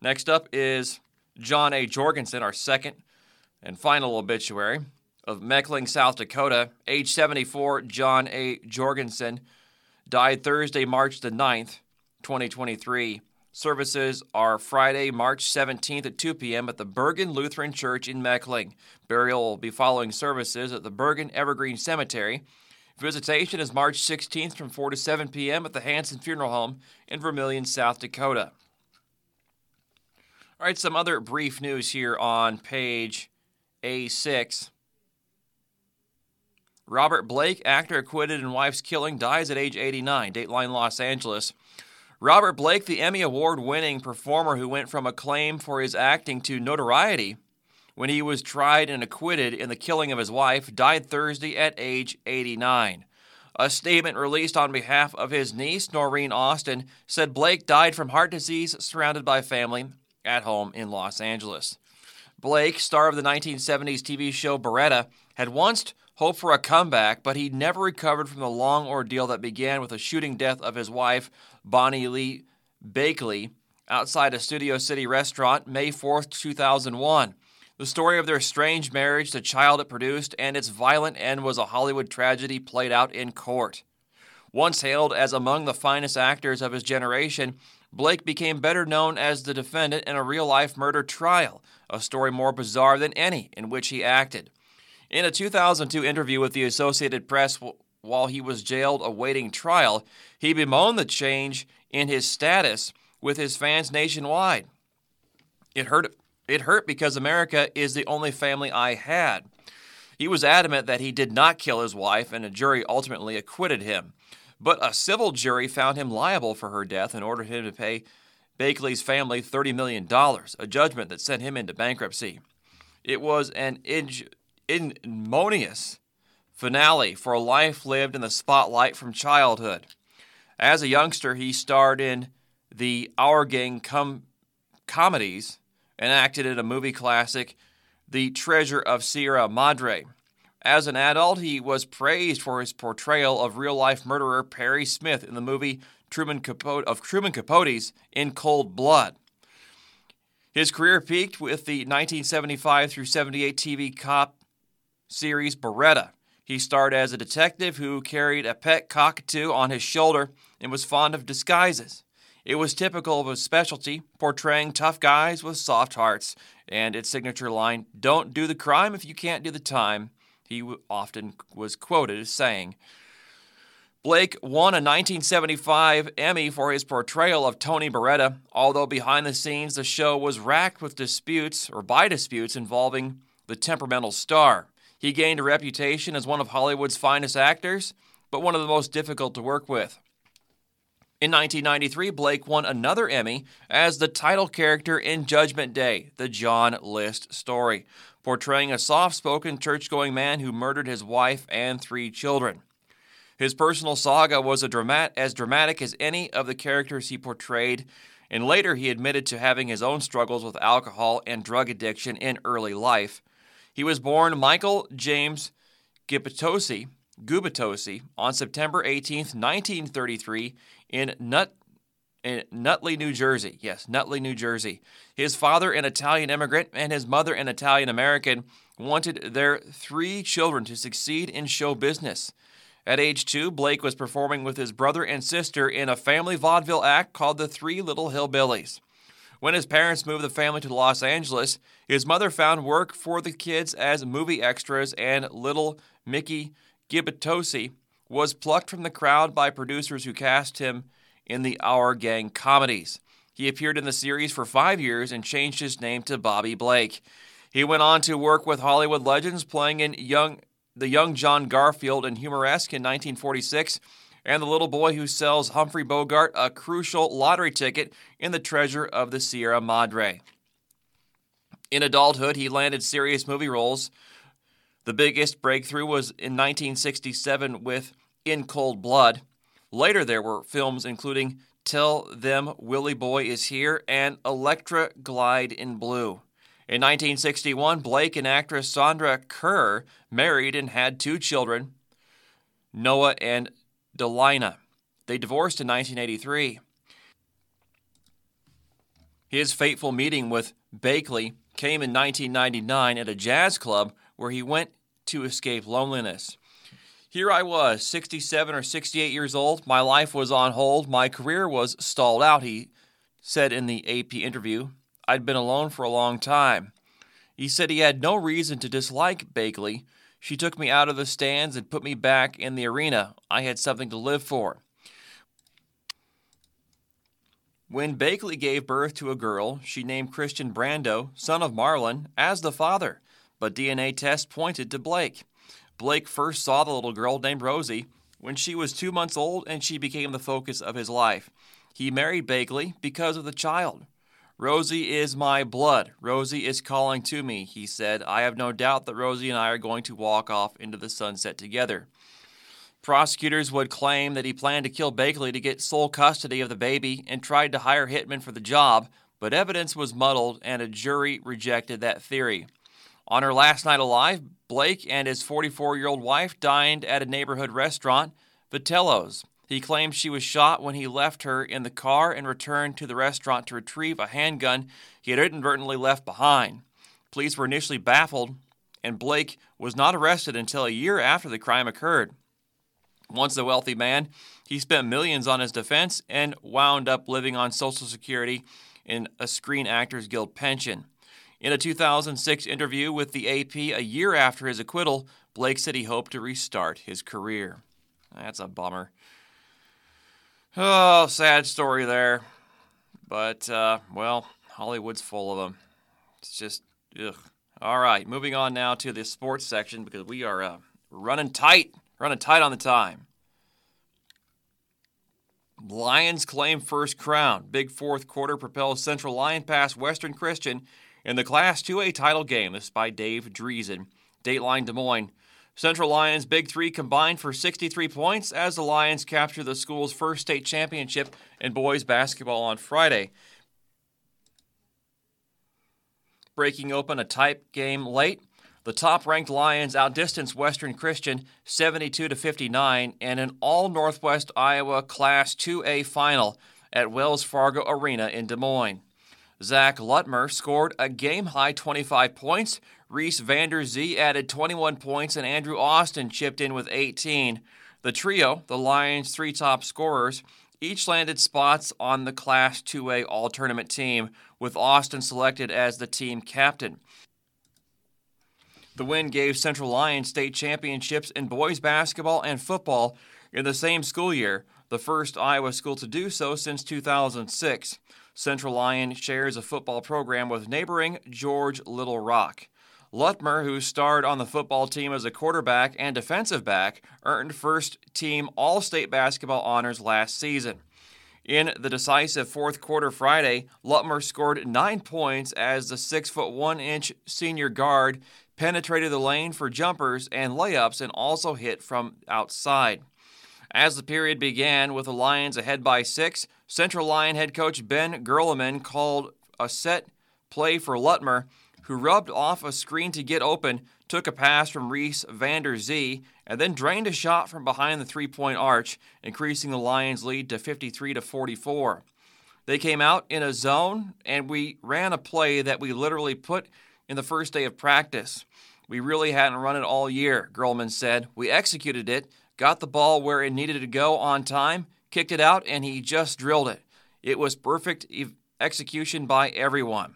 Next up is John A. Jorgensen, our second and final obituary of Meckling, South Dakota. Age 74, John A. Jorgensen died Thursday, March the 9th, 2023. Services are Friday, March 17th at 2 p.m. at the Bergen Lutheran Church in Meckling. Burial will be following services at the Bergen Evergreen Cemetery Visitation is March 16th from 4 to 7 p.m. at the Hanson Funeral Home in Vermillion, South Dakota. All right, some other brief news here on page A6. Robert Blake, actor acquitted in wife's killing, dies at age 89. Dateline Los Angeles. Robert Blake, the Emmy Award winning performer who went from acclaim for his acting to notoriety when he was tried and acquitted in the killing of his wife, died Thursday at age 89. A statement released on behalf of his niece, Noreen Austin, said Blake died from heart disease surrounded by family at home in Los Angeles. Blake, star of the 1970s TV show Baretta, had once hoped for a comeback, but he never recovered from the long ordeal that began with the shooting death of his wife, Bonnie Lee Bakley, outside a Studio City restaurant May 4, 2001. The story of their strange marriage, the child it produced, and its violent end was a Hollywood tragedy played out in court. Once hailed as among the finest actors of his generation, Blake became better known as the defendant in a real life murder trial, a story more bizarre than any in which he acted. In a 2002 interview with the Associated Press while he was jailed awaiting trial, he bemoaned the change in his status with his fans nationwide. It hurt it hurt because America is the only family I had. He was adamant that he did not kill his wife, and a jury ultimately acquitted him. But a civil jury found him liable for her death and ordered him to pay Bakley's family $30 million, a judgment that sent him into bankruptcy. It was an ignominious finale for a life lived in the spotlight from childhood. As a youngster, he starred in the Our Gang com- comedies and acted in a movie classic, The Treasure of Sierra Madre. As an adult, he was praised for his portrayal of real life murderer Perry Smith in the movie Truman Capote, of Truman Capote's In Cold Blood. His career peaked with the 1975 through 78 TV cop series Baretta. He starred as a detective who carried a pet cockatoo on his shoulder and was fond of disguises. It was typical of his specialty, portraying tough guys with soft hearts, and its signature line, Don't do the crime if you can't do the time, he often was quoted as saying. Blake won a 1975 Emmy for his portrayal of Tony Baretta, although behind the scenes the show was racked with disputes or by disputes involving the temperamental star. He gained a reputation as one of Hollywood's finest actors, but one of the most difficult to work with. In 1993, Blake won another Emmy as the title character in Judgment Day, the John List story, portraying a soft spoken church going man who murdered his wife and three children. His personal saga was dramat- as dramatic as any of the characters he portrayed, and later he admitted to having his own struggles with alcohol and drug addiction in early life. He was born Michael James Gubitosi, Gubitosi on September 18, 1933, in Nut in Nutley, New Jersey. Yes, Nutley, New Jersey. His father, an Italian immigrant, and his mother, an Italian American, wanted their three children to succeed in show business. At age two, Blake was performing with his brother and sister in a family vaudeville act called The Three Little Hillbillies. When his parents moved the family to Los Angeles, his mother found work for the kids as movie extras, and little Mickey Gubitosi was plucked from the crowd by producers who cast him in the Our Gang comedies. He appeared in the series for five years and changed his name to Bobby Blake. He went on to work with Hollywood legends, playing in young, the young John Garfield in Humoresque in 1946, and the little boy who sells Humphrey Bogart a crucial lottery ticket in The Treasure of the Sierra Madre. In adulthood, he landed serious movie roles. The biggest breakthrough was in 1967 with In Cold Blood. Later, there were films including Tell Them Willie Boy Is Here and Electra Glide in Blue. In 1961, Blake and actress Sandra Kerr married and had two children, Noah and Delina. They divorced in 1983. His fateful meeting with Bakley came in 1999 at a jazz club where he went to escape loneliness. Here I was, 67 or 68 years old. My life was on hold. My career was stalled out, he said in the AP interview. I'd been alone for a long time. He said he had no reason to dislike Bakley. She took me out of the stands and put me back in the arena. I had something to live for. When Bakley gave birth to a girl, she named Christian Brando, son of Marlon, as the father, but DNA tests pointed to Blake. Blake first saw the little girl named Rosie when she was two months old and she became the focus of his life. He married Bakley because of the child. Rosie is my blood. Rosie is calling to me, he said. I have no doubt that Rosie and I are going to walk off into the sunset together. Prosecutors would claim that he planned to kill Bakley to get sole custody of the baby and tried to hire hitmen for the job, but evidence was muddled and a jury rejected that theory. On her last night alive, Blake and his 44 year old wife dined at a neighborhood restaurant, Vitello's. He claimed she was shot when he left her in the car and returned to the restaurant to retrieve a handgun he had inadvertently left behind. Police were initially baffled, and Blake was not arrested until a year after the crime occurred. Once a wealthy man, he spent millions on his defense and wound up living on Social Security and a Screen Actors Guild pension. In a 2006 interview with the AP a year after his acquittal, Blake said he hoped to restart his career. That's a bummer. Oh, sad story there. But, uh, well, Hollywood's full of them. It's just, ugh. All right, moving on now to the sports section because we are uh, running tight, running tight on the time. Lions claim first crown. Big fourth quarter propels Central Lyon past Western Christian in the Class 2A title game, this is by Dave Driesen. Dateline Des Moines. Central Lyon's Big Three combined for 63 points as the Lions capture the school's first state championship in boys basketball on Friday. Breaking open a type game late, the top-ranked Lions outdistanced Western Christian 72 to 59 in an all Northwest Iowa Class 2A final at Wells Fargo Arena in Des Moines. Zach Lutmer scored a game high 25 points. Reese Vander Zee added 21 points, and Andrew Austin chipped in with 18. The trio, the Lions' three top scorers, each landed spots on the Class 2A All Tournament team, with Austin selected as the team captain. The win gave Central Lions state championships in boys basketball and football in the same school year, the first Iowa school to do so since 2006. Central Lyon shares a football program with neighboring George Little Rock. Lutmer, who starred on the football team as a quarterback and defensive back, earned first team All State basketball honors last season. In the decisive fourth quarter Friday, Lutmer scored nine points as the six foot one inch senior guard penetrated the lane for jumpers and layups and also hit from outside. As the period began with the Lions ahead by six, Central Lyon head coach Ben Gerleman called a set play for Lutmer, who rubbed off a screen to get open, took a pass from Reese Vander Zee, and then drained a shot from behind the three-point arch, increasing the Lions' lead to 53 to 44. They came out in a zone, and we ran a play that we literally put in the first day of practice. We really hadn't run it all year, Gerleman said. We executed it, got the ball where it needed to go on time, kicked it out, and he just drilled it. It was perfect execution by everyone.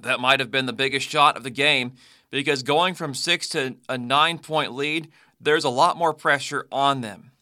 That might have been the biggest shot of the game because going from six to a nine point lead, there's a lot more pressure on them.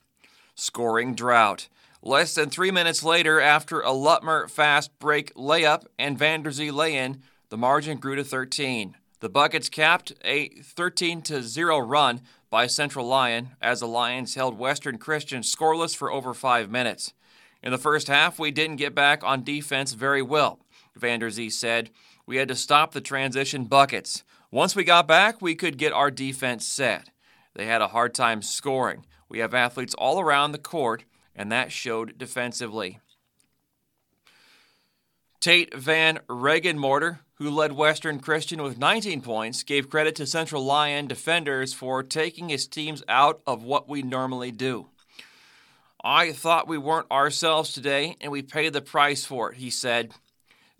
Scoring drought. Less than three minutes later, after a Lutmer fast break layup and Vanderzee lay in, the margin grew to 13. The Buckets capped a 13 0 run by Central Lyon as the Lions held Western Christian scoreless for over five minutes. In the first half, we didn't get back on defense very well, Vanderzee said. We had to stop the transition buckets. Once we got back, we could get our defense set. They had a hard time scoring. We have athletes all around the court, and that showed defensively. Tate Van Regenmorter, who led Western Christian with 19 points, gave credit to Central Lyon defenders for taking his teams out of what we normally do. I thought we weren't ourselves today, and we paid the price for it, he said.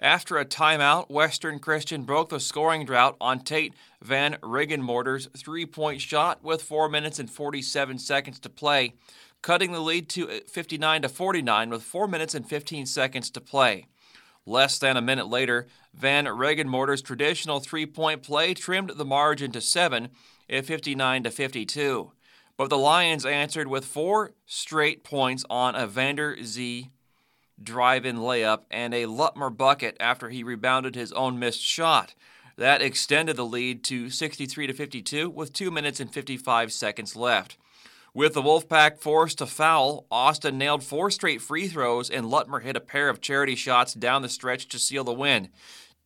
After a timeout, Western Christian broke the scoring drought on Tate Van Regenmorter's three point shot with 4 minutes and 47 seconds to play, cutting the lead to uh, 59 to 49 with 4 minutes and 15 seconds to play. Less than a minute later, Van Regenmorter's traditional three point play trimmed the margin to 7 at 59 to 52. But the Lions answered with four straight points on a Vander Zee drive in layup and a Lutmer bucket after he rebounded his own missed shot. That extended the lead to 63 to 52 with 2 minutes and 55 seconds left. With the Wolfpack forced to foul, Austin nailed four straight free throws and Lutmer hit a pair of charity shots down the stretch to seal the win.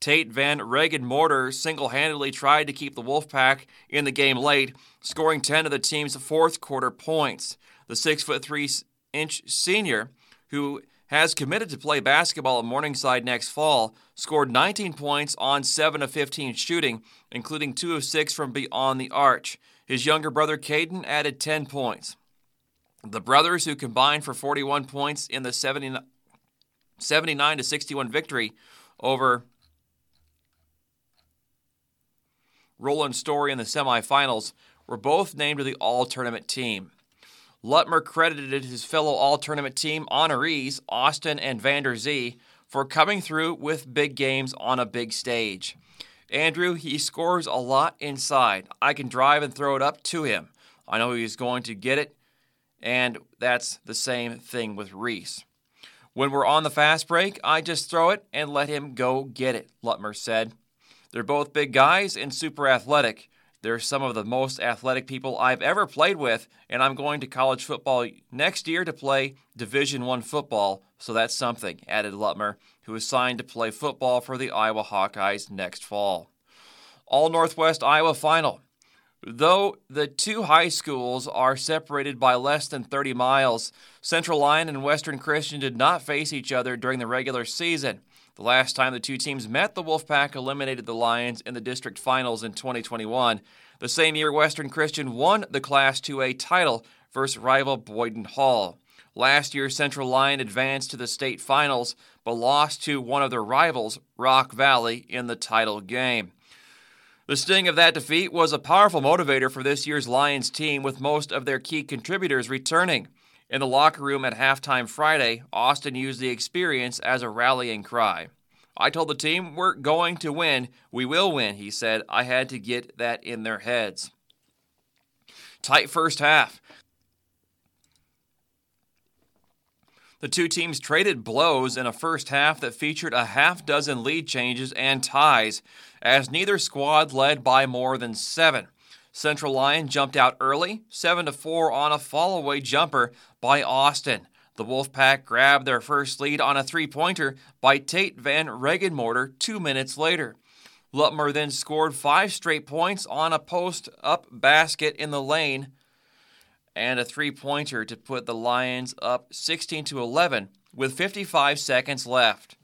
Tate Van Regenmorter single handedly tried to keep the Wolfpack in the game late, scoring 10 of the team's fourth quarter points. The 6'3 inch senior, who has committed to play basketball at Morningside next fall, scored 19 points on 7 of 15 shooting, including 2 of 6 from beyond the arch. His younger brother Caden added 10 points. The brothers, who combined for 41 points in the 79 to 61 victory over Roland Story in the semifinals, were both named to the All Tournament team. Lutmer credited his fellow all tournament team honorees, Austin and Vander Zee, for coming through with big games on a big stage. Andrew, he scores a lot inside. I can drive and throw it up to him. I know he's going to get it, and that's the same thing with Reese. When we're on the fast break, I just throw it and let him go get it, Lutmer said. They're both big guys and super athletic. They're some of the most athletic people I've ever played with, and I'm going to college football next year to play Division 1 football, so that's something, added Lutmer, who is signed to play football for the Iowa Hawkeyes next fall. All Northwest Iowa final. Though the two high schools are separated by less than 30 miles, Central Lyon and Western Christian did not face each other during the regular season. The last time the two teams met, the Wolfpack eliminated the Lions in the district finals in 2021. The same year, Western Christian won the Class 2A title versus rival Boyden Hull. Last year, Central Lyon advanced to the state finals, but lost to one of their rivals, Rock Valley, in the title game. The sting of that defeat was a powerful motivator for this year's Lions team, with most of their key contributors returning. In the locker room at halftime Friday, Austin used the experience as a rallying cry. I told the team, We're going to win. We will win, he said. I had to get that in their heads. Tight first half. The two teams traded blows in a first half that featured a half dozen lead changes and ties, as neither squad led by more than seven. Central Lyon jumped out early, 7 to 4 on a fallaway jumper by Austin. The Wolfpack grabbed their first lead on a three pointer by Tate Van Regenmorter two minutes later. Lutmer then scored five straight points on a post up basket in the lane and a three pointer to put the Lions up 16 to 11 with 55 seconds left.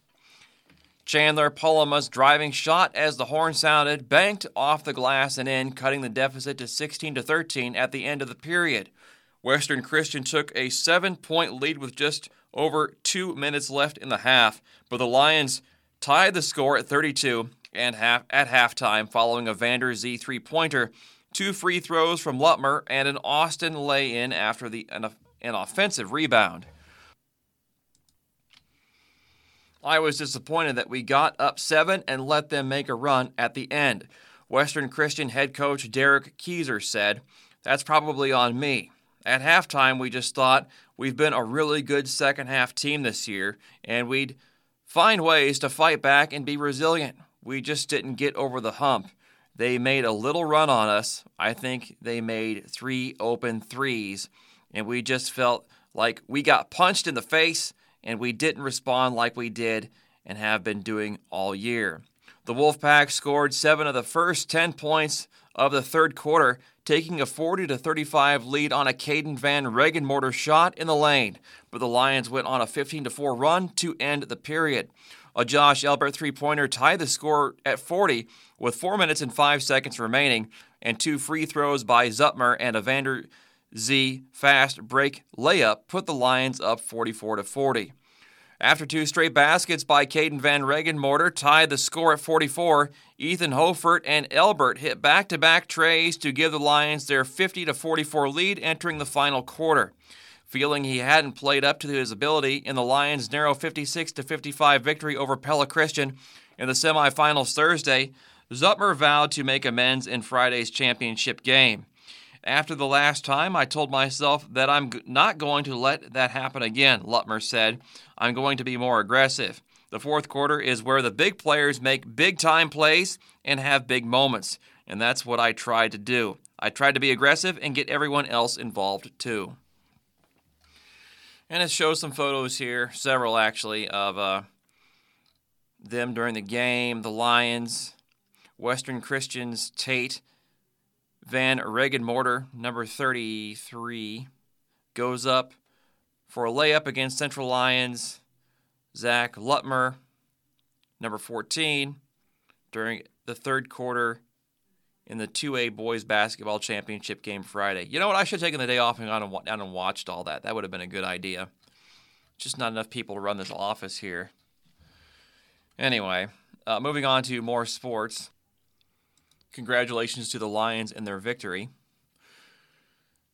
Chandler Polama's driving shot as the horn sounded banked off the glass and in, cutting the deficit to 16 to 13 at the end of the period. Western Christian took a seven point lead with just over two minutes left in the half, but the Lions tied the score at 32 and half at halftime following a Vander Zee three pointer, two free throws from Lutmer, and an Austin lay in after the an, an offensive rebound. I was disappointed that we got up seven and let them make a run at the end. Western Christian head coach Derek Keyser said, That's probably on me. At halftime, we just thought we've been a really good second half team this year, and we'd find ways to fight back and be resilient. We just didn't get over the hump. They made a little run on us. I think they made three open threes, and we just felt like we got punched in the face and we didn't respond like we did and have been doing all year. The Wolfpack scored seven of the first 10 points of the third quarter, taking a 40 to 35 lead on a Caden Van Regenmorter shot in the lane, but the Lions went on a 15 to 4 run to end the period. A Josh Elbert three-pointer tied the score at 40 with 4 minutes and 5 seconds remaining, and two free throws by Lutmer and a Vander Zee fast break layup put the Lions up 44 to 40. After two straight baskets by Caden Van Regenmorter tied the score at 44, Ethan Hofert and Elbert hit back-to-back treys to give the Lions their 50 to 44 lead entering the final quarter. Feeling he hadn't played up to his ability in the Lions' narrow 56 to 55 victory over Pella Christian in the semifinals Thursday, Lutmer vowed to make amends in Friday's championship game. After the last time, I told myself that I'm not going to let that happen again, Lutmer said. I'm going to be more aggressive. The fourth quarter is where the big players make big time plays and have big moments, and that's what I tried to do. I tried to be aggressive and get everyone else involved too. And it shows some photos here, several actually, of uh, them during the game, the Lions, Western Christians, Tate, Van Regenmorter, number 33, goes up for a layup against Central Lyon's. Zach Lutmer, number 14, during the third quarter in the 2A boys basketball championship game Friday. You know what? I should have taken the day off and gone down and watched all that. That would have been a good idea. Just not enough people to run this office here. Anyway, uh, moving on to more sports. Congratulations to the Lions and their victory.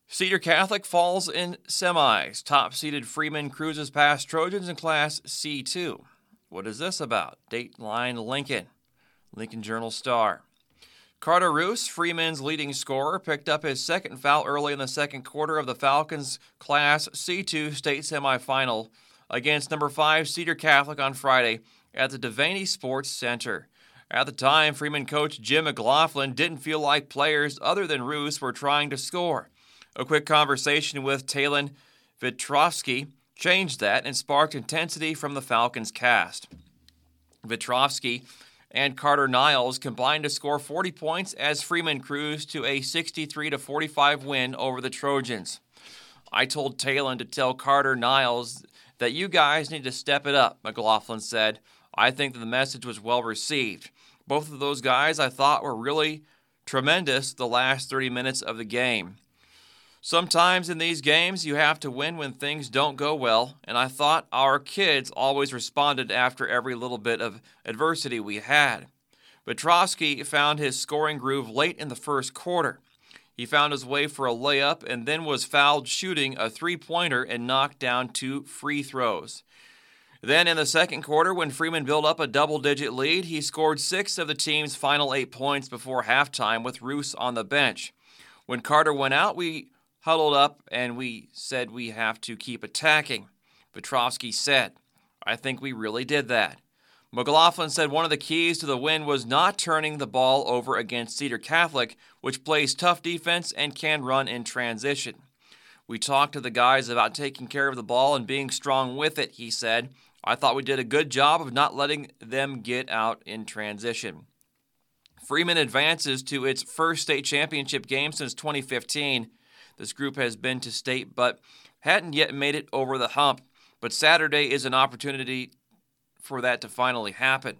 Cedar Catholic falls in semis. Top seeded Freeman cruises past Trojans in Class C2. What is this about? Dateline Lincoln. Lincoln Journal Star. Carter Roos, Freeman's leading scorer, picked up his second foul early in the second quarter of the Falcons Class C2 state semifinal against number 5 Cedar Catholic on Friday at the Devaney Sports Center. At the time, Freeman coach Jim McLaughlin didn't feel like players other than Roos were trying to score. A quick conversation with Talon Vitrovsky changed that and sparked intensity from the Falcons cast. Vitrovsky and Carter Niles combined to score 40 points as Freeman cruised to a 63 45 win over the Trojans. I told Talon to tell Carter Niles that you guys need to step it up, McLaughlin said. I think that the message was well received. Both of those guys I thought were really tremendous the last 30 minutes of the game. Sometimes in these games, you have to win when things don't go well, and I thought our kids always responded after every little bit of adversity we had. Petrovsky found his scoring groove late in the first quarter. He found his way for a layup and then was fouled shooting a three pointer and knocked down two free throws. Then in the second quarter, when Freeman built up a double digit lead, he scored six of the team's final eight points before halftime with Roos on the bench. When Carter went out, we huddled up and we said we have to keep attacking. Petrovsky said, I think we really did that. McLaughlin said one of the keys to the win was not turning the ball over against Cedar Catholic, which plays tough defense and can run in transition. We talked to the guys about taking care of the ball and being strong with it, he said. I thought we did a good job of not letting them get out in transition. Freeman advances to its first state championship game since 2015. This group has been to state but hadn't yet made it over the hump. But Saturday is an opportunity for that to finally happen.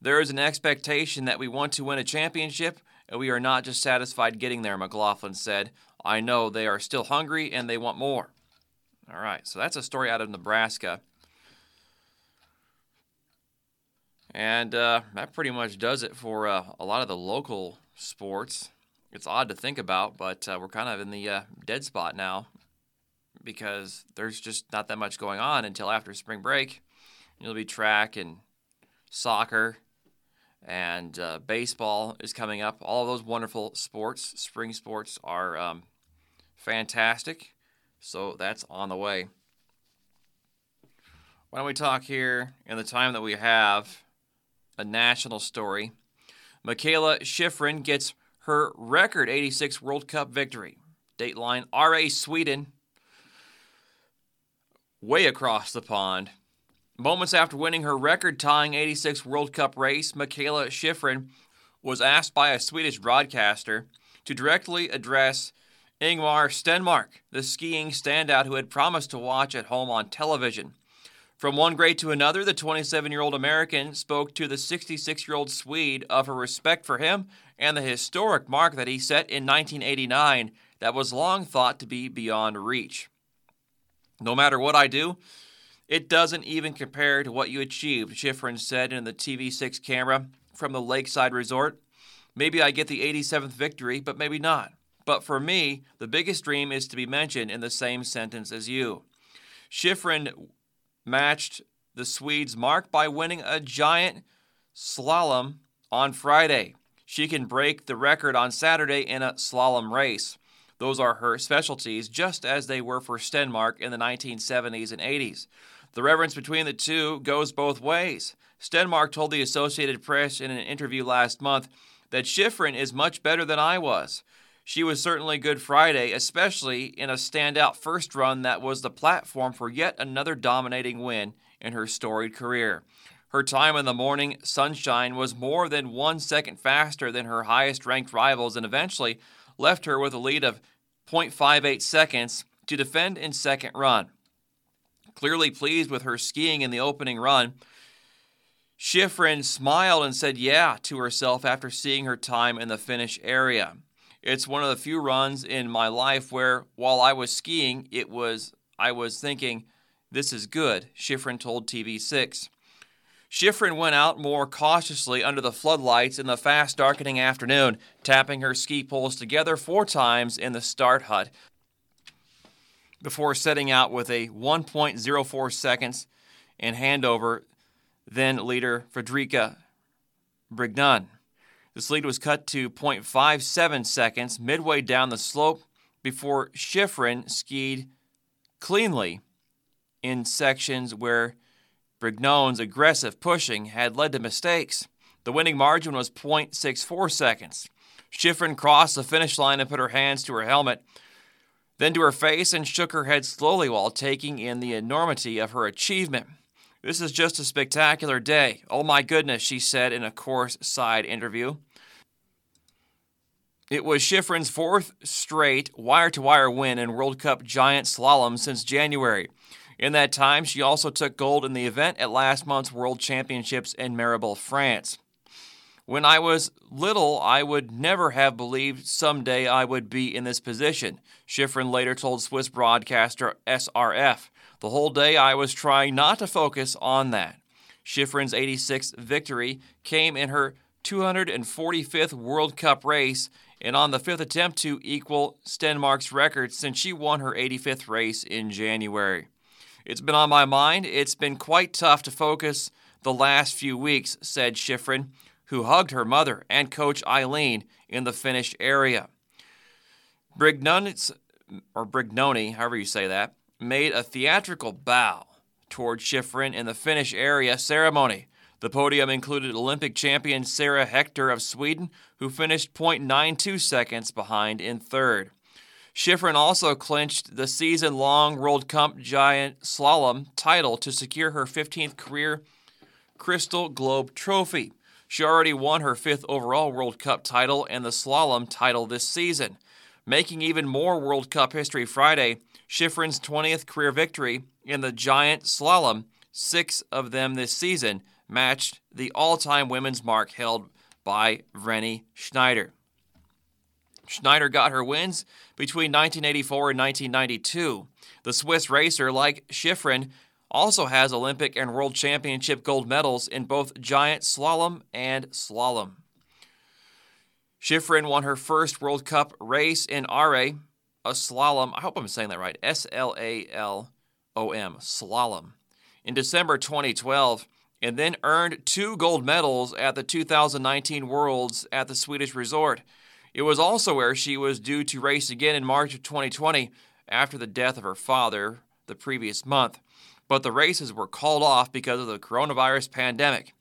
There is an expectation that we want to win a championship, and we are not just satisfied getting there, McLaughlin said. I know they are still hungry and they want more. All right, so that's a story out of Nebraska. And uh, that pretty much does it for uh, a lot of the local sports. It's odd to think about, but uh, we're kind of in the uh, dead spot now because there's just not that much going on until after spring break. It'll be track and soccer and uh, baseball is coming up. All those wonderful sports, spring sports, are um, fantastic. So that's on the way. Why don't we talk here in the time that we have a national story. Mikaela Shiffrin gets her record 86 World Cup victory. Dateline Are Sweden, way across the pond. Moments after winning her record tying 86 World Cup race, Mikaela Shiffrin was asked by a Swedish broadcaster to directly address Ingemar Stenmark, the skiing standout who had promised to watch at home on television. From one great to another, the 27 year old American spoke to the 66 year old Swede of her respect for him and the historic mark that he set in 1989 that was long thought to be beyond reach. No matter what I do, it doesn't even compare to what you achieved, Shiffrin said in the TV6 camera from the Lakeside Resort. Maybe I get the 87th victory, but maybe not. But for me, the biggest dream is to be mentioned in the same sentence as you. Shiffrin matched the Swedes' mark by winning a giant slalom on Friday. She can break the record on Saturday in a slalom race. Those are her specialties, just as they were for Stenmark in the 1970s and 80s. The reverence between the two goes both ways. Stenmark told the Associated Press in an interview last month that Shiffrin is much better than I was. She was certainly Good Friday, especially in a standout first run that was the platform for yet another dominating win in her storied career. Her time in the morning sunshine was more than one second faster than her highest ranked rivals and eventually left her with a lead of 0.58 seconds to defend in second run. Clearly pleased with her skiing in the opening run, Shiffrin smiled and said yeah to herself after seeing her time in the finish area. It's one of the few runs in my life where, while I was skiing, it was I was thinking, "This is good." Shiffrin told TV6. Shiffrin went out more cautiously under the floodlights in the fast darkening afternoon, tapping her ski poles together four times in the start hut before setting out with a 1.04 seconds and handover then leader Frederica Brignone. This lead was cut to 0.57 seconds midway down the slope before Shiffrin skied cleanly in sections where Brignone's aggressive pushing had led to mistakes. The winning margin was 0.64 seconds. Shiffrin crossed the finish line and put her hands to her helmet, then to her face, and shook her head slowly while taking in the enormity of her achievement. This is just a spectacular day. Oh my goodness, she said in a course side interview. It was Shiffrin's fourth straight wire to wire win in World Cup giant slalom since January. In that time, she also took gold in the event at last month's World Championships in Méribel, France. When I was little, I would never have believed someday I would be in this position, Shiffrin later told Swiss broadcaster SRF. The whole day I was trying not to focus on that. Shiffrin's 86th victory came in her 245th World Cup race and on the fifth attempt to equal Stenmark's record since she won her 85th race in January. It's been on my mind. It's been quite tough to focus the last few weeks, said Shiffrin, who hugged her mother and coach Eileen in the finish area. Brignone, or Brignoni, however you say that, made a theatrical bow toward Shiffrin in the finish area ceremony. The podium included Olympic champion Sara Hector of Sweden, who finished 0.92 seconds behind in third. Shiffrin also clinched the season long World Cup Giant Slalom title to secure her 15th career Crystal Globe Trophy. She already won her fifth overall World Cup title and the slalom title this season. Making even more World Cup history Friday, Shiffrin's 20th career victory in the giant slalom, six of them this season, matched the all time women's mark held by Vreni Schneider. Schneider got her wins between 1984 and 1992. The Swiss racer, like Shiffrin, also has Olympic and World Championship gold medals in both giant slalom and slalom. Shiffrin won her first World Cup race in Are, a slalom. I hope I'm saying that right. S L A L O M, slalom, in December 2012, and then earned two gold medals at the 2019 Worlds at the Swedish resort. It was also where she was due to race again in March of 2020 after the death of her father the previous month, but the races were called off because of the coronavirus pandemic.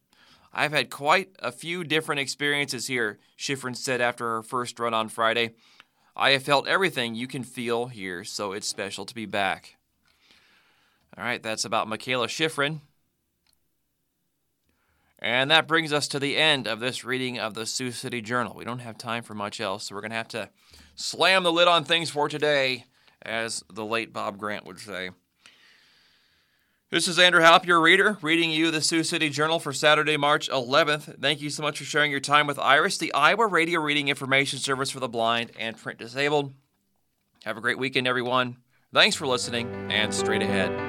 I've had quite a few different experiences here, Shiffrin said after her first run on Friday. I have felt everything you can feel here, so it's special to be back. All right, that's about Mikaela Shiffrin. And that brings us to the end of this reading of the Sioux City Journal. We don't have time for much else, so we're going to have to slam the lid on things for today, as the late Bob Grant would say. This is Andrew Halp, your reader, reading you the Sioux City Journal for Saturday, March 11th. Thank you so much for sharing your time with Iris, the Iowa Radio Reading Information Service for the Blind and Print Disabled. Have a great weekend, everyone. Thanks for listening, and straight ahead.